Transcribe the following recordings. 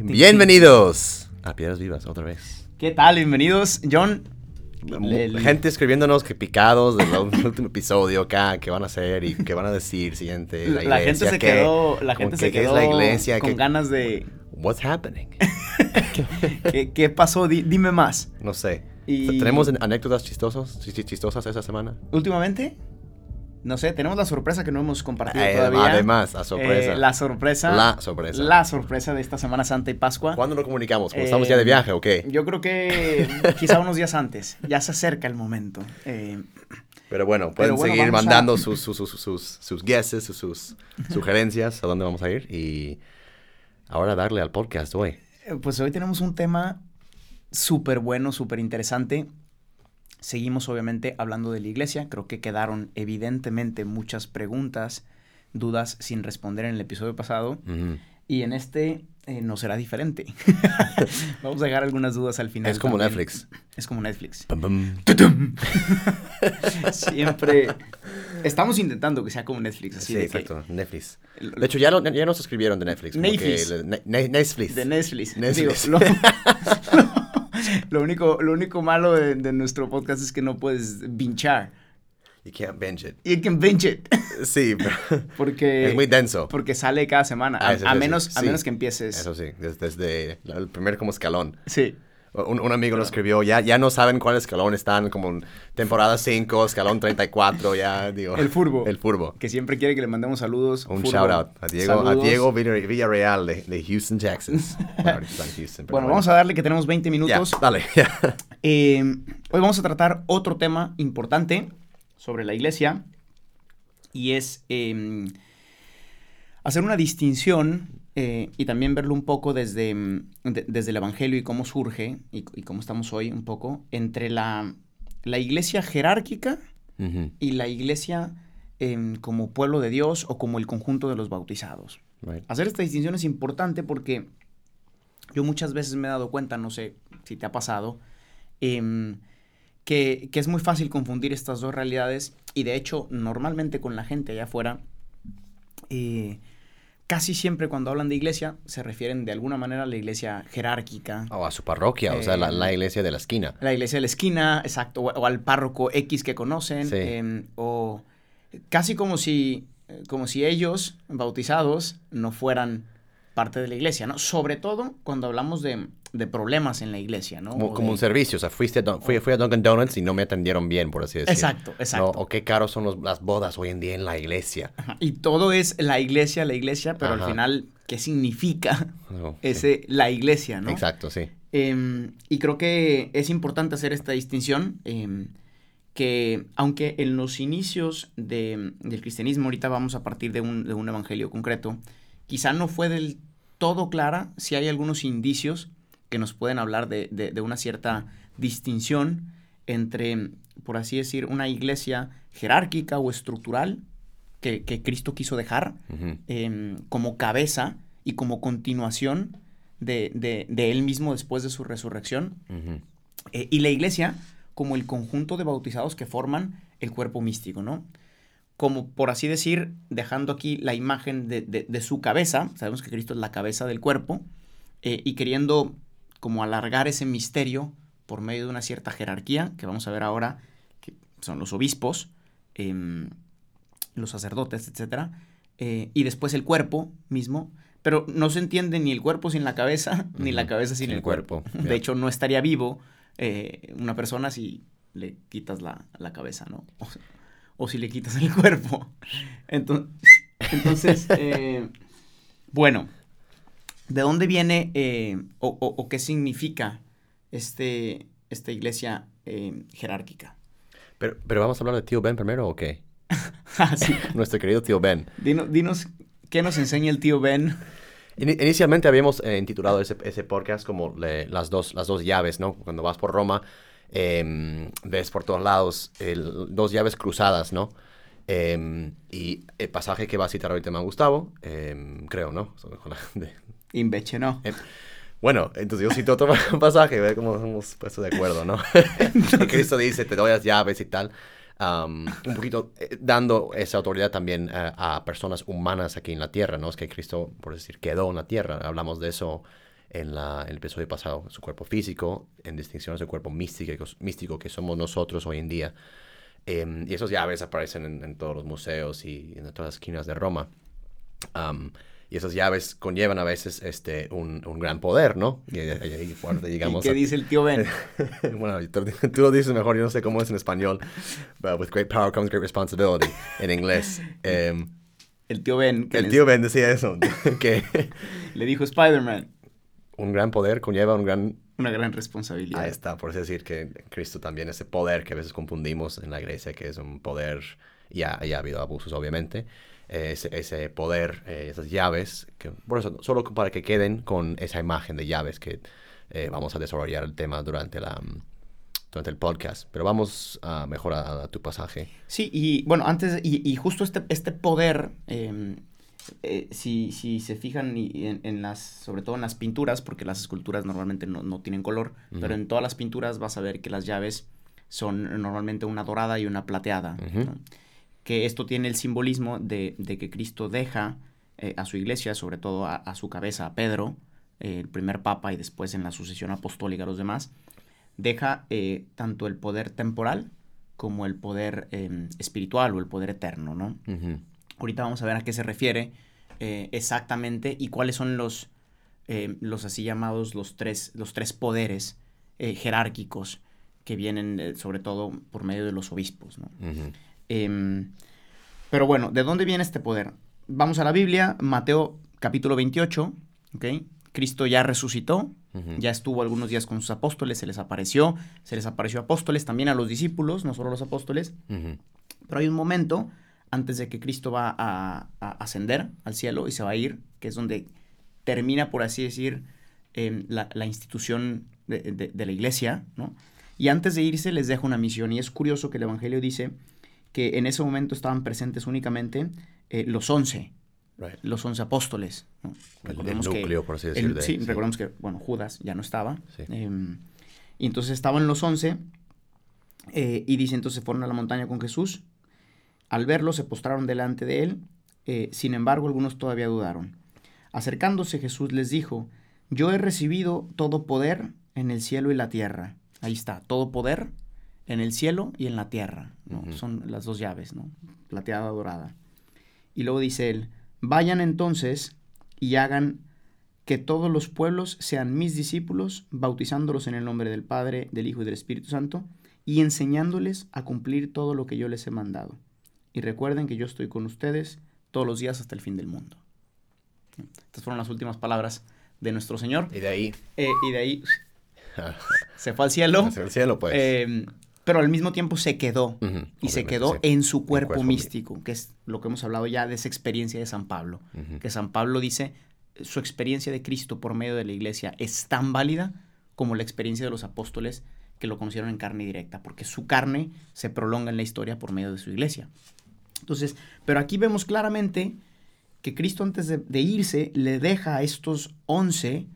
Bienvenidos a Piedras Vivas otra vez. ¿Qué tal? Bienvenidos, John. El- Gente escribiéndonos que picados del último episodio acá, qué van a hacer y qué van a decir siguiente. La, la gente se qué, quedó, la gente se es quedó la iglesia, con qué- ganas de What's happening? ¿qué, qué pasó? Di- dime más. No sé. Y- ¿Tenemos anécdotas chistosas, chi- chi- chistosas esta semana? Últimamente, no sé, tenemos la sorpresa que no hemos compartido Eh, todavía. además, la sorpresa. Eh, la sorpresa. La sorpresa. La sorpresa de esta Semana Santa y Pascua. ¿Cuándo lo comunicamos? ¿Cuando Eh, estamos ya de viaje o qué? Yo creo que quizá unos días antes. Ya se acerca el momento. Eh, Pero bueno, pueden bueno, seguir a- mandando sus, sus, sus, sus, sus guesses, sus, sus sugerencias a dónde vamos a ir. Y ahora darle al podcast hoy. Pues hoy tenemos un tema súper bueno, súper interesante. Seguimos obviamente hablando de la iglesia. Creo que quedaron evidentemente muchas preguntas, dudas sin responder en el episodio pasado. Y en este eh, no será diferente. Vamos a dejar algunas dudas al final. Es como también. Netflix. Es como Netflix. Pum, pum. Siempre estamos intentando que sea como Netflix. Así Sí, de exacto. Netflix. De hecho, ya, lo- ya nos escribieron de Netflix. como que Netflix. le- ne- ne- Netflix. De Netflix. Netflix. Digo, lo, lo único, lo único malo de, de nuestro podcast es que no puedes binchar. You can't binge it. You can binge it. Sí, pero Porque, es muy denso. porque sale cada semana. A, Ah, eso a menos, sí, a menos que empieces. Eso sí, des- desde, la- el primer como escalón. Sí. Un, un amigo nos escribió, ya, ya no saben cuál escalón están, como en temporada 5, escalón 34, ya digo. El furbo. El furbo. Que siempre quiere que le mandemos saludos. Un Furbo, shout out a Diego, a. Diego Villar- Villarreal de, de Houston, Texas. Bueno, Houston, vamos a darle que tenemos 20 Ya, minutos. dale. Eh, hoy vamos a tratar otro tema importante sobre la iglesia y es eh, hacer una distinción eh, y también verlo un poco desde, mm, de- desde el Evangelio y cómo surge y, y cómo estamos hoy un poco entre la, la iglesia jerárquica Ujú, y la iglesia em, como pueblo de Dios o como el conjunto de los bautizados. right. Hacer esta distinción es importante porque yo muchas veces me he dado cuenta, no sé si te ha pasado, em, que, que es muy fácil confundir estas dos realidades y de hecho normalmente con la gente allá afuera, eh, casi siempre cuando hablan de iglesia se refieren de alguna manera a la iglesia jerárquica. O a su parroquia, o sea, la, Eh, la iglesia de la esquina. La iglesia de la esquina, exacto, o, o al párroco X que conocen, Sí. em, o casi como si, como si ellos, bautizados, no fueran parte de la iglesia, ¿no? Sobre todo cuando hablamos de, de problemas en la iglesia, ¿no? Como, como de- un servicio, o sea, fuiste a fui, fui a Dunkin' Donuts y no me atendieron bien, por así decirlo. Exacto, exacto. No, o qué caros son los- las bodas hoy en día en la iglesia. Ajá, Y todo es la iglesia, la iglesia, pero Ajá. al final, ¿qué significa sí. ese, la iglesia, no? Exacto, sí. Em, y creo que es importante hacer esta distinción, em, que aunque en los inicios de- del cristianismo, ahorita vamos a partir de un, de un evangelio concreto, quizá no fue del todo clara, si hay algunos indicios que nos pueden hablar de, de- de una cierta distinción entre, por así decir, una iglesia jerárquica o estructural que, que Cristo quiso dejar em, como cabeza y como continuación de, él mismo después de su resurrección. Eh, y la iglesia como el conjunto de bautizados que forman el cuerpo místico, ¿no? Como por así decir, dejando aquí la imagen de, de- de su cabeza, sabemos que Cristo es la cabeza del cuerpo, eh, y queriendo como alargar ese misterio por medio de una cierta jerarquía, que vamos a ver ahora, que son los obispos, em, los sacerdotes, etcétera, eh, y después el cuerpo mismo, pero no se entiende ni el cuerpo sin la cabeza, ni la cabeza sin, sin el cuerpo. cuerpo, De hecho, no estaría vivo eh, una persona si le quitas la, la cabeza, ¿no? O, o si le quitas el cuerpo. Entonces, entonces eh, bueno, ¿de dónde viene eh, o, o- o qué significa este, esta iglesia eh, jerárquica? Pero, pero vamos a hablar de tío Ben primero o qué? Ah, sí. Nuestro querido tío Ben. Dino- dinos, ¿qué nos enseña el tío Ben? Ini- Inicialmente habíamos eh, intitulado ese, ese podcast como le- las, dos, las dos llaves, ¿no? Cuando vas por Roma, em, ves por todos lados el- dos llaves cruzadas, ¿no? Em, y el pasaje que va a citar ahorita man Gustavo, em, creo, ¿no? Inveche, ¿no? bueno, entonces yo cito otro pasaje, ve cómo hemos puesto de acuerdo, ¿no? que Cristo dice, te doy las llaves y tal. um, un poquito eh, dando esa autoridad también eh, a personas humanas aquí en la tierra, ¿no? Es que Cristo, por decir, quedó en la tierra. Hablamos de eso en, la, en el episodio pasado, su cuerpo físico, en distinción a su cuerpo místico, místico que somos nosotros hoy en día. Em, y esos llaves aparecen en, en, todos los museos y en todas las esquinas de Roma. Um, y esas llaves conllevan a veces este, un, un gran poder, ¿no? Y ahí llegamos ¿Y qué dice el tío Ben? bueno, tú, tú, lo dices mejor, yo no sé cómo es en español. But with great power comes great responsibility en inglés. Um, el tío Ben. El tío Ben decía eso. que Le dijo Spider-Man. Un gran poder conlleva un gran... Una gran responsabilidad. Ahí está, por decir que Cristo también ese poder que a veces confundimos en la iglesia, que es un poder, ya, ya ha habido abusos obviamente, ese, poder, eh, esas llaves, que, por eso, solo para que queden con esa imagen de llaves que eh, vamos a desarrollar el tema durante la durante el podcast. Pero vamos a mejorar a, tu pasaje. Sí, y bueno, antes, y, justo este, este poder, em, eh, si, si, se fijan en, las, sobre todo en las pinturas, porque las esculturas normalmente no, tienen color, pero en todas las pinturas vas a ver que las llaves son normalmente una dorada y una plateada que esto tiene el simbolismo de, que Cristo deja eh, a su iglesia, sobre todo a, su cabeza, a Pedro, eh, el primer papa y después en la sucesión apostólica a los demás, deja tanto el poder temporal como el poder em, espiritual o el poder eterno, ¿no? Ahorita vamos a ver a qué se refiere exactamente y cuáles son los, los así llamados los tres, los tres poderes jerárquicos que vienen sobre todo por medio de los obispos, ¿no? Em, pero bueno, ¿de dónde viene este poder? Vamos a la Biblia, Mateo capítulo 28, ¿ok? Cristo ya resucitó, ya estuvo algunos días con sus apóstoles, se les apareció, se les apareció apóstoles, también a los discípulos, no solo a los apóstoles. Pero hay un momento antes de que Cristo va a, ascender al cielo y se va a ir, que es donde termina, por así decir, em, la, institución de, de, la iglesia, ¿no? Y antes de irse les deja una misión. Y es curioso que el Evangelio dice que en ese momento estaban presentes únicamente eh, los once, los once apóstoles. Recordemos el núcleo, por así decirlo. sí, recordemos que, bueno, Judas ya no estaba. Em, y entonces estaban los once, eh, y dice, entonces fueron a la montaña con Jesús. Al verlo, se postraron delante de él. Eh, sin embargo, algunos todavía dudaron. Acercándose, Jesús les dijo, yo he recibido todo poder en el cielo y la tierra. Ahí está, todo poder en el cielo y en la tierra. ¿no? Son las dos llaves, ¿no? Plateada, dorada. Y luego dice él, vayan entonces y hagan que todos los pueblos sean mis discípulos, bautizándolos en el nombre del Padre, del Hijo y del Espíritu Santo, y enseñándoles a cumplir todo lo que yo les he mandado. Y recuerden que yo estoy con ustedes todos los días hasta el fin del mundo. Estas fueron las últimas palabras de nuestro Señor. Y de ahí. Eh, y de ahí se fue al cielo. Se fue al cielo, pues. Eh, pero al mismo tiempo se quedó y se quedó en su cuerpo, místico, que es lo que hemos hablado ya de esa experiencia de San Pablo, que San Pablo dice, su experiencia de Cristo por medio de la iglesia es tan válida como la experiencia de los apóstoles que lo conocieron en carne directa, porque su carne se prolonga en la historia por medio de su iglesia. Entonces, pero aquí vemos claramente que Cristo antes de, de irse le deja a estos once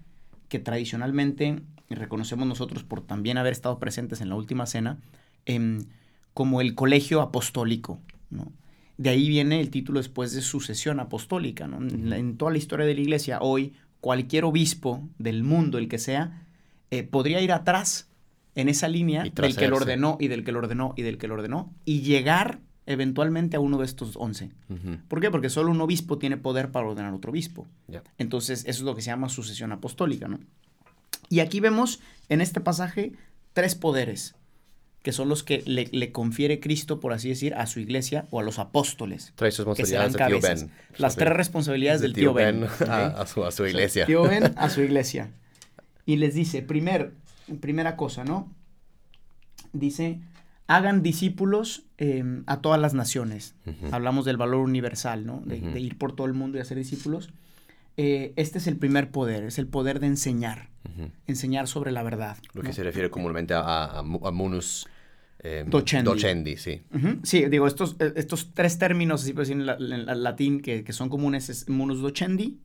que tradicionalmente reconocemos nosotros por también haber estado presentes en la última cena, em, como el colegio apostólico. ¿no? De ahí viene el título después de sucesión apostólica. ¿no? En, toda la historia de la iglesia, hoy, cualquier obispo del mundo, el que sea, eh, podría ir atrás en esa línea del que lo ordenó y del que lo ordenó y del que lo ordenó y llegar eventualmente a uno de estos once. ¿Por qué? Porque solo un obispo tiene poder para ordenar otro obispo. Entonces, eso es lo que se llama sucesión apostólica, ¿no? Y aquí vemos en este pasaje tres poderes, que son los que le, confiere Cristo, por así decir, a su iglesia o a los apóstoles. Tres responsabilidades del tío Ben. Las tres responsabilidades del tío, Ben. a, su, iglesia. tío Ben a su iglesia. Y les dice, primer, primera cosa, ¿no? Dice, hagan discípulos em, a todas las naciones. Hablamos del valor universal, ¿no? De, de, ir por todo el mundo y hacer discípulos. Eh, este es el primer poder, es el poder de enseñar, enseñar sobre la verdad. Lo que se refiere comúnmente a, a, munus eh, docendi. sí. Sí, digo, estos, eh, estos tres términos, así por decir en, latín, que, que, son comunes, es munus docendi,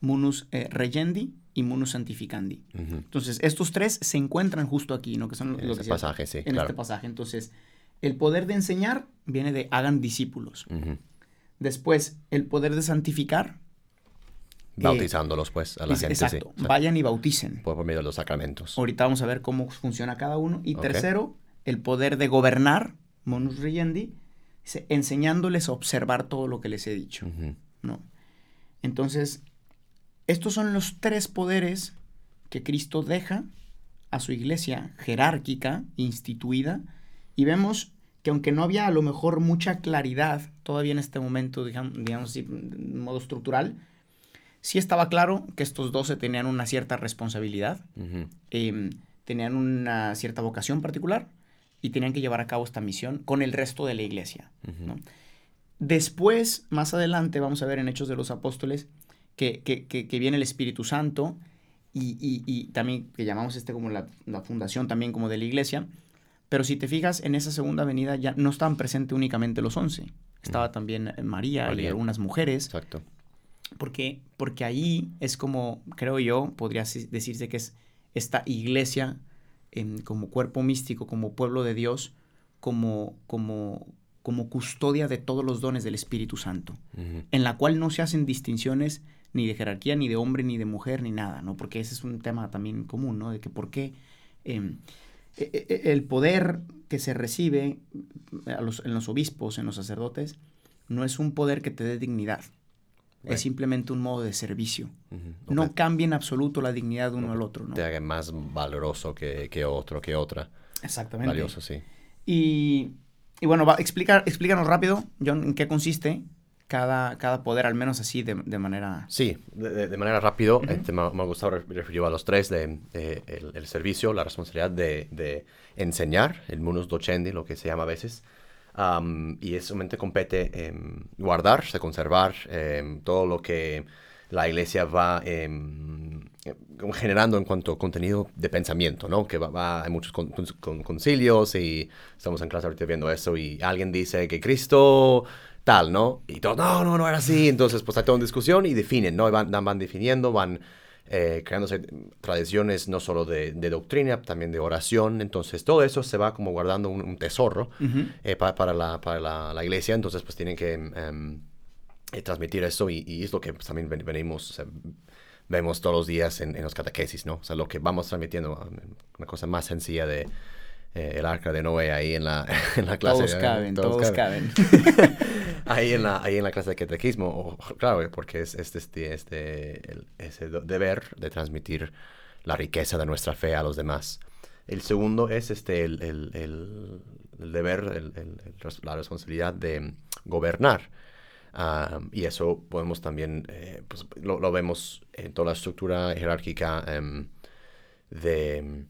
munus eh, regendi y munus santificandi. Entonces, estos tres se encuentran justo aquí, ¿no? Que son en los este pasaje, sí. En este pasaje. Entonces, El poder de enseñar viene de hagan discípulos. Después, el poder de santificar. Eh, Bautizándolos, pues, a la gente. Exacto. Vayan y bauticen. Por, medio de los sacramentos. Ahorita vamos a ver cómo funciona cada uno. Y tercero, el poder de gobernar, monus reyendi, enseñándoles a observar todo lo que les he dicho. ¿no? Entonces, estos son los tres poderes que Cristo deja a su iglesia jerárquica, instituida, y vemos que aunque no había a lo mejor mucha claridad todavía en este momento, digamos, digamos de modo estructural, sí estaba claro que estos doce tenían una cierta responsabilidad, em, tenían una cierta vocación particular y tenían que llevar a cabo esta misión con el resto de la iglesia. Después, más adelante, vamos a ver en Hechos de los Apóstoles que, que, viene el Espíritu Santo y, y, también que llamamos este como la, la fundación también como de la iglesia, pero si te fijas, en esa segunda venida ya no estaban presentes únicamente los once. Estaba también eh, María, y algunas mujeres. Exacto. Porque, porque ahí es como, creo yo, podría decirse que es esta iglesia como cuerpo místico, como pueblo de Dios, como, como, como custodia de todos los dones del Espíritu Santo, en la cual no se hacen distinciones ni de jerarquía, ni de hombre, ni de mujer, ni nada, ¿no? Porque ese es un tema también común, ¿no? De que por qué... Em, e, e, e, el poder que se recibe en los obispos, en los sacerdotes, no es un poder que te dé dignidad. Es simplemente un modo de servicio. No cambia en absoluto la dignidad de uno al otro. ¿no? Te haga más valoroso que, otro, que otra. Exactamente. Valioso, sí. Y, bueno, va, explica, explícanos rápido, John, en qué consiste cada, cada poder, al menos así de, manera... Sí, de, manera rápido. este, me, me, ha gustado referir a los tres, de, el, servicio, la responsabilidad de, enseñar, el munus docendi, lo que se llama a veces, y eso mente compete guardar, conservar todo lo que la iglesia va em, generando en cuanto a contenido de pensamiento, ¿no? Que va, va hay muchos concilios y estamos en clase ahorita viendo eso y alguien dice que Cristo tal, ¿no? Y todos, no, no, no era así. Entonces, pues hay toda una discusión y definen, ¿no? Van, van definiendo, van eh, creándose tradiciones no solo de, doctrina, también de oración. Entonces, todo eso se va como guardando un, tesoro eh, para, la, para la, iglesia. Entonces, pues tienen que em, eh, transmitir eso y, es lo que pues, también venimos, vemos todos los días en, en los catequesis, ¿no? O sea, lo que vamos transmitiendo, una cosa más sencilla de eh, el arca de Noé ahí en la, en la clase. Todos caben, todos, caben. ahí, en la, ahí en la clase de catequismo, claro, porque es, este, este, ese deber de transmitir la riqueza de nuestra fe a los demás. El segundo es este, el, el, el, deber, la responsabilidad de gobernar. Ah, y eso podemos también, eh, pues, lo, lo, vemos en toda la estructura jerárquica em, de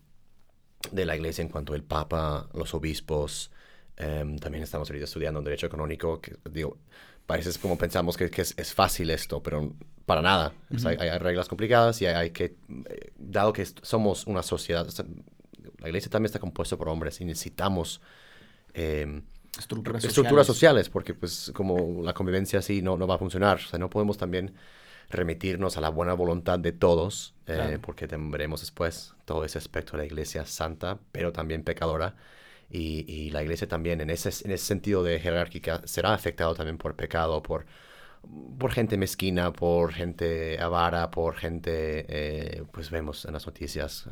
de la iglesia en cuanto al Papa, los obispos. Em, también estamos ahorita estudiando Derecho Canónico, que digo, parece como pensamos que, es, fácil esto, pero para nada. hay, reglas complicadas y hay, que, eh, dado que somos una sociedad, la iglesia también está compuesta por hombres y necesitamos em, estructuras, estructuras sociales. porque pues como la convivencia así no, no va a funcionar. O sea, no podemos también remitirnos a la buena voluntad de todos, eh, porque veremos después todo ese aspecto de la iglesia santa, pero también pecadora. Y, la iglesia también, en ese, en ese sentido de jerárquica, será afectado también por pecado, por, por gente mezquina, por gente avara, por gente, eh, pues vemos en las noticias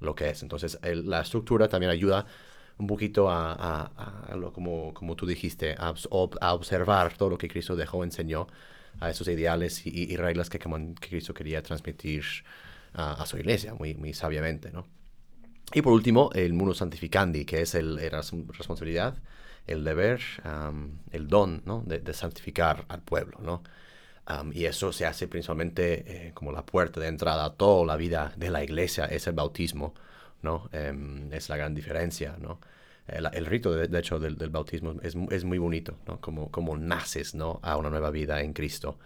lo que es. Entonces, la estructura también ayuda un poquito a, a, lo, como, como tú dijiste, a, a, observar todo lo que Cristo dejó, enseñó a esos ideales y, reglas que, que, Cristo quería transmitir a, su iglesia muy, muy sabiamente, ¿no? Y por último, el mundo santificandi, que es el, la responsabilidad, el deber, el don, ¿no? De, santificar al pueblo, ¿no? y eso se hace principalmente eh, como la puerta de entrada a toda la vida de la iglesia, es el bautismo, ¿no? Em, es la gran diferencia, ¿no? el, rito, de, hecho, del, bautismo es, muy bonito, ¿no? Como, naces. A una nueva vida en Cristo.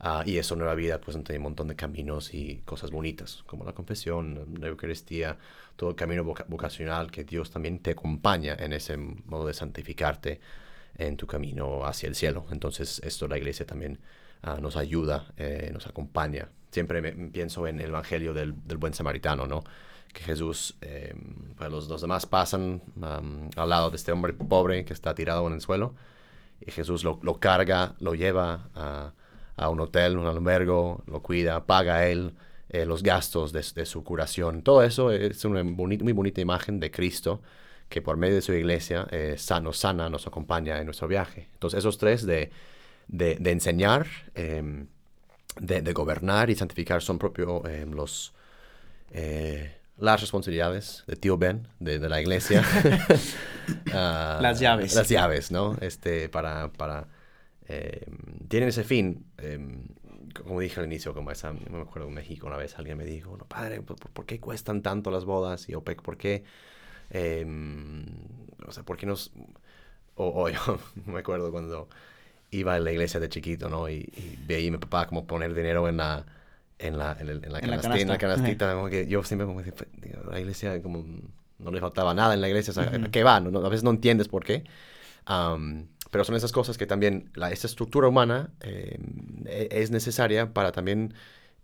Ah, y esa nueva vida, pues, tiene un montón de caminos y cosas bonitas, como la confesión, la Eucaristía, todo el camino vocacional que Dios también te acompaña en ese modo de santificarte en tu camino hacia el cielo. Entonces, esto la iglesia también ah, nos ayuda, eh, nos acompaña. Siempre pienso en el Evangelio del, buen samaritano, ¿no? Que Jesús, eh, pues los, demás pasan al lado de este hombre pobre que está tirado en el suelo y Jesús lo, lo carga, lo lleva a, a, un hotel, un albergo, lo cuida, paga él eh, los gastos de, su curación. Todo eso es una muy bonita imagen de Cristo que por medio de su iglesia eh, sano, sana, nos acompaña en nuestro viaje. Entonces esos tres de, de, enseñar, eh, de, gobernar y santificar son propios eh, los eh, las responsabilidades de tío Ben, de, de la iglesia. uh, las llaves. Las llaves, ¿no? Este, para, para eh, tienen ese fin. Eh, como dije al inicio, como esa, no me acuerdo en México una vez alguien me dijo, no, padre, ¿por, ¿por qué cuestan tanto las bodas? Y OPEC, ¿por qué? Eh, o sea, ¿por qué nos...? O, o yo me acuerdo cuando iba a la iglesia de chiquito, ¿no? Y, y veía a mi papá como poner dinero en la en la, en, el, en la, En la canastita, en la canastita, como que yo siempre como que, digo, la iglesia como no le faltaba nada en la iglesia, o sea, ¿a qué va? No, no, a veces no entiendes por qué. Um, pero son esas cosas que también, la, esta estructura humana eh, e- es necesaria para también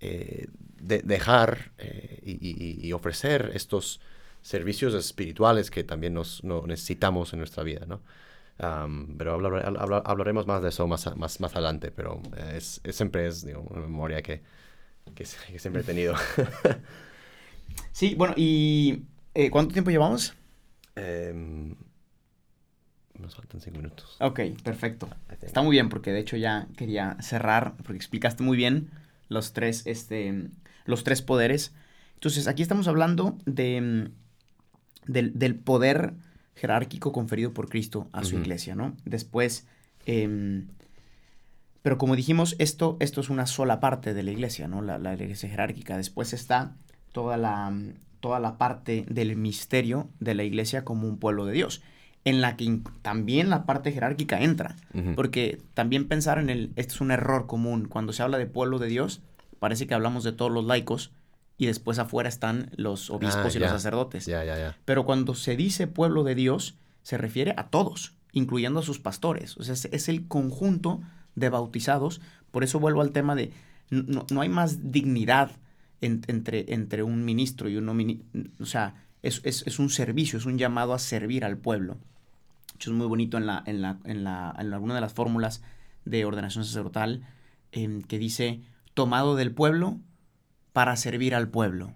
eh, de- dejar eh, y, y- y ofrecer estos servicios espirituales que también nos no necesitamos en nuestra vida, ¿no? Um, pero hablar- hablar- hablaremos más de eso más, más, más adelante, pero es, es siempre es digo, una memoria que, que, que siempre he tenido. Sí, bueno, ¿y eh, cuánto tiempo llevamos? Em, nos faltan cinco minutos. Ok, perfecto. Está muy bien porque de hecho ya quería cerrar porque explicaste muy bien los tres, este, los tres poderes. Entonces aquí estamos hablando de, mm, del, del poder jerárquico conferido por Cristo a su iglesia, ¿no? Después, em, pero como dijimos, esto, esto es una sola parte de la iglesia, ¿no? La, la iglesia jerárquica. Después está toda la, mm, toda la parte del misterio de la iglesia como un pueblo de Dios, en la que también la parte jerárquica entra. Porque también pensar en el, este es un error común, cuando se habla de pueblo de Dios, parece que hablamos de todos los laicos y después afuera están los obispos Ah, y los sacerdotes. Ya, ya, ya. Pero cuando se dice pueblo de Dios, se refiere a todos, incluyendo a sus pastores. O sea, es, es el conjunto de bautizados. Por eso vuelvo al tema de, no, no hay más dignidad en- entre, entre un ministro y un no mini- O sea, es, es- es un servicio, es un llamado a servir al pueblo. Hecho, es muy bonito en, la, en, la, en, la, en alguna de las fórmulas de ordenación sacerdotal em, que dice, tomado del pueblo para servir al pueblo.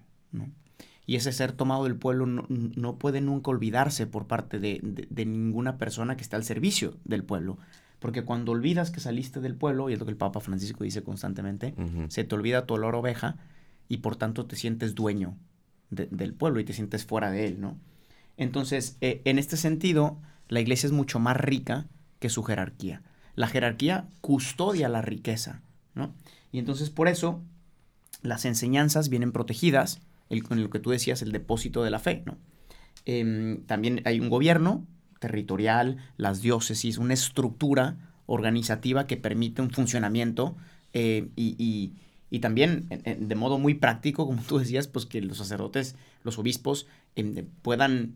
Y ese ser tomado del pueblo no, no puede nunca olvidarse por parte de, de- de ninguna persona que esté al servicio del pueblo. Porque cuando olvidas que saliste del pueblo, y es lo que el Papa Francisco dice constantemente, se te olvida tu olor a oveja y por tanto te sientes dueño de- del pueblo y te sientes fuera de él, ¿no? Entonces, eh, en este sentido, la iglesia es mucho más rica que su jerarquía. La jerarquía custodia la riqueza, ¿no? Y entonces por eso las enseñanzas vienen protegidas, el, con lo que tú decías, el depósito de la fe, ¿no? Em, también hay un gobierno territorial, las diócesis, una estructura organizativa que permite un funcionamiento eh, y, y- y también de modo muy práctico, como tú decías, pues que los sacerdotes, los obispos em, puedan,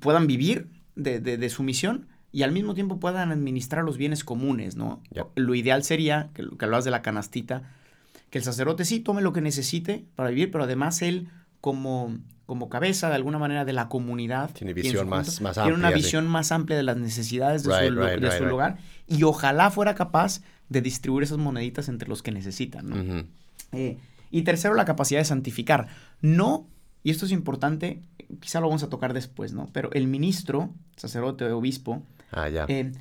puedan vivir de, de- de su misión y al mismo tiempo puedan administrar los bienes comunes, ¿no? Lo ideal sería, que, que hablabas de la canastita, que el sacerdote sí tome lo que necesite para vivir, pero además él como, como cabeza de alguna manera de la comunidad Tiene visión más- más tiene una amplia, sí. visión más amplia de las necesidades de Right, su, lu- right, de right, su right. lugar y ojalá fuera capaz de distribuir esas moneditas entre los que necesitan. Eh, y tercero, la capacidad de santificar. No, y esto es importante, quizá lo vamos a tocar después, ¿no? Pero el ministro, sacerdote o obispo, Ah, eh,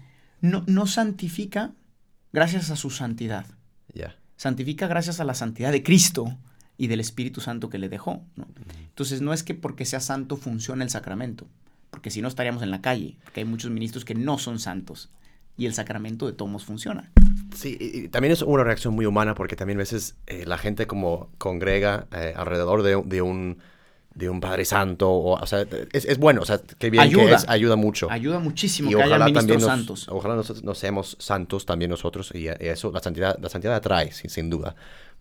no, no santifica gracias a su santidad. Santifica gracias a la santidad de Cristo y del Espíritu Santo que le dejó. ¿no? Entonces no es que porque sea santo funcione el sacramento, porque si no estaríamos en la calle, porque hay muchos ministros que no son santos y el sacramento de tomos funciona. Sí, y, y también es una reacción muy humana porque también a veces eh, la gente como congrega eh, alrededor de, de un de un Padre Santo, o, o sea, es, es bueno, o sea, qué bien que es, ayuda mucho. Ayuda muchísimo y que haya ojalá ministros también nos, santos. ojalá nosotros no seamos santos también nosotros y, y eso la santidad la santidad atrae sin, sin duda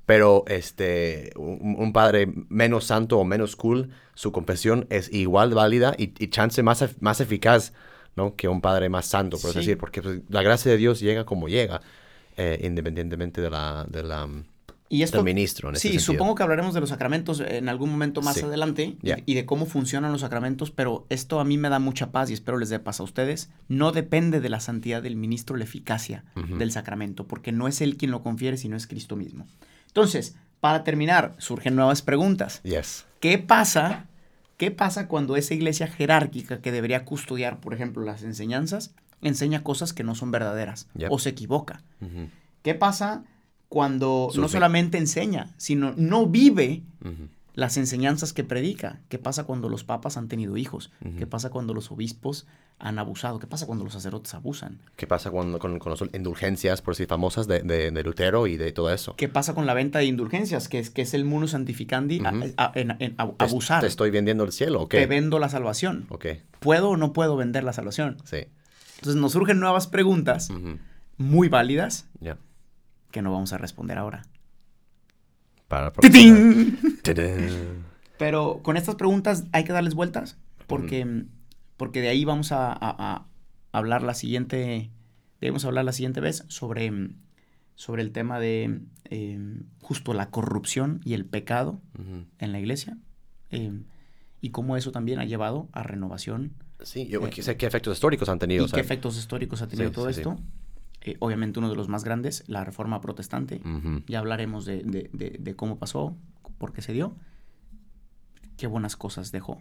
pero este un, un padre menos santo o menos cool su confesión es igual válida y, y chance más más eficaz no que un padre más santo por Sí. decir porque pues, la gracia de Dios llega como llega eh, independientemente de la de la Y esto, del ministro en sí, supongo que hablaremos de los sacramentos en algún momento más Sí. adelante y- de cómo funcionan los sacramentos, pero esto a mí me da mucha paz y espero les dé paz a ustedes. No depende de la santidad del ministro la eficacia del sacramento, porque no es él quien lo confiere, sino es Cristo mismo. Entonces, para terminar, surgen nuevas preguntas. Yes. ¿Qué pasa? ¿Qué pasa cuando esa iglesia jerárquica que debería custodiar, por ejemplo, las enseñanzas, enseña cosas que no son verdaderas Yep. o se equivoca? ¿Qué pasa cuando no solamente enseña, sino no vive. Las enseñanzas que predica? ¿Qué pasa cuando los papas han tenido hijos? ¿Qué pasa cuando los obispos han abusado? ¿Qué pasa cuando los sacerdotes abusan? ¿Qué pasa cuando, con, con las indulgencias, por decir famosas, de, de, de Lutero y de todo eso? ¿Qué pasa con la venta de indulgencias, que es, que es el munus santificandi, a- en, en a- ¿Te- abusar? ¿Te estoy vendiendo el cielo o Te vendo la salvación. Ok, ¿Puedo o no puedo vender la salvación? sí. Entonces nos surgen nuevas preguntas muy válidas que no vamos a responder ahora. Para Pero con estas preguntas hay que darles vueltas porque, porque de ahí vamos a, a- a hablar la siguiente, debemos hablar la siguiente vez sobre, sobre el tema de eh, justo la corrupción y el pecado en la iglesia eh, y cómo eso también ha llevado a renovación Sí, yo Eh, sé qué efectos históricos han tenido. y qué efectos históricos ha tenido Sí, todo sí, esto. Eh, obviamente uno de los más grandes, la reforma protestante. Ya hablaremos de, de- de- de cómo pasó, por qué se dio, qué buenas cosas dejó,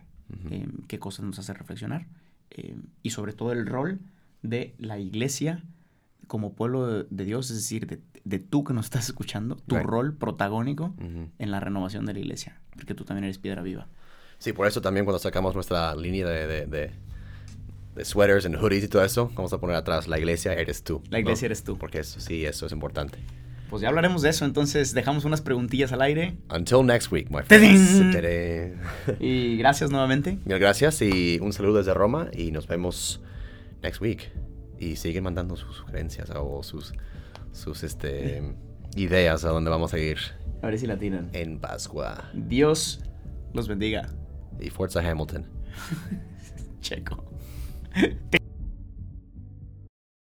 eh, qué cosas nos hace reflexionar eh, y sobre todo el rol de la iglesia como pueblo de, de Dios, es decir, de, de tú que nos estás escuchando, tu Right. rol protagónico en la renovación de la iglesia, porque tú también eres piedra viva. Sí, por eso también cuando sacamos nuestra línea de, de, sweaters and hoodies y todo eso, vamos a poner atrás, la iglesia eres tú. La ¿no? iglesia eres tú. Porque eso, sí, eso es importante. Pues ya hablaremos de eso, entonces dejamos unas preguntillas al aire Until next week, my friends. Tadín. y gracias nuevamente. Mil gracias y un saludo desde Roma y nos vemos next week. Y siguen mandando sus sugerencias o sus, sus este, ideas a dónde vamos a ir A ver si la tiran. en Pascua. Dios los bendiga. Y Forza Hamilton. Checo.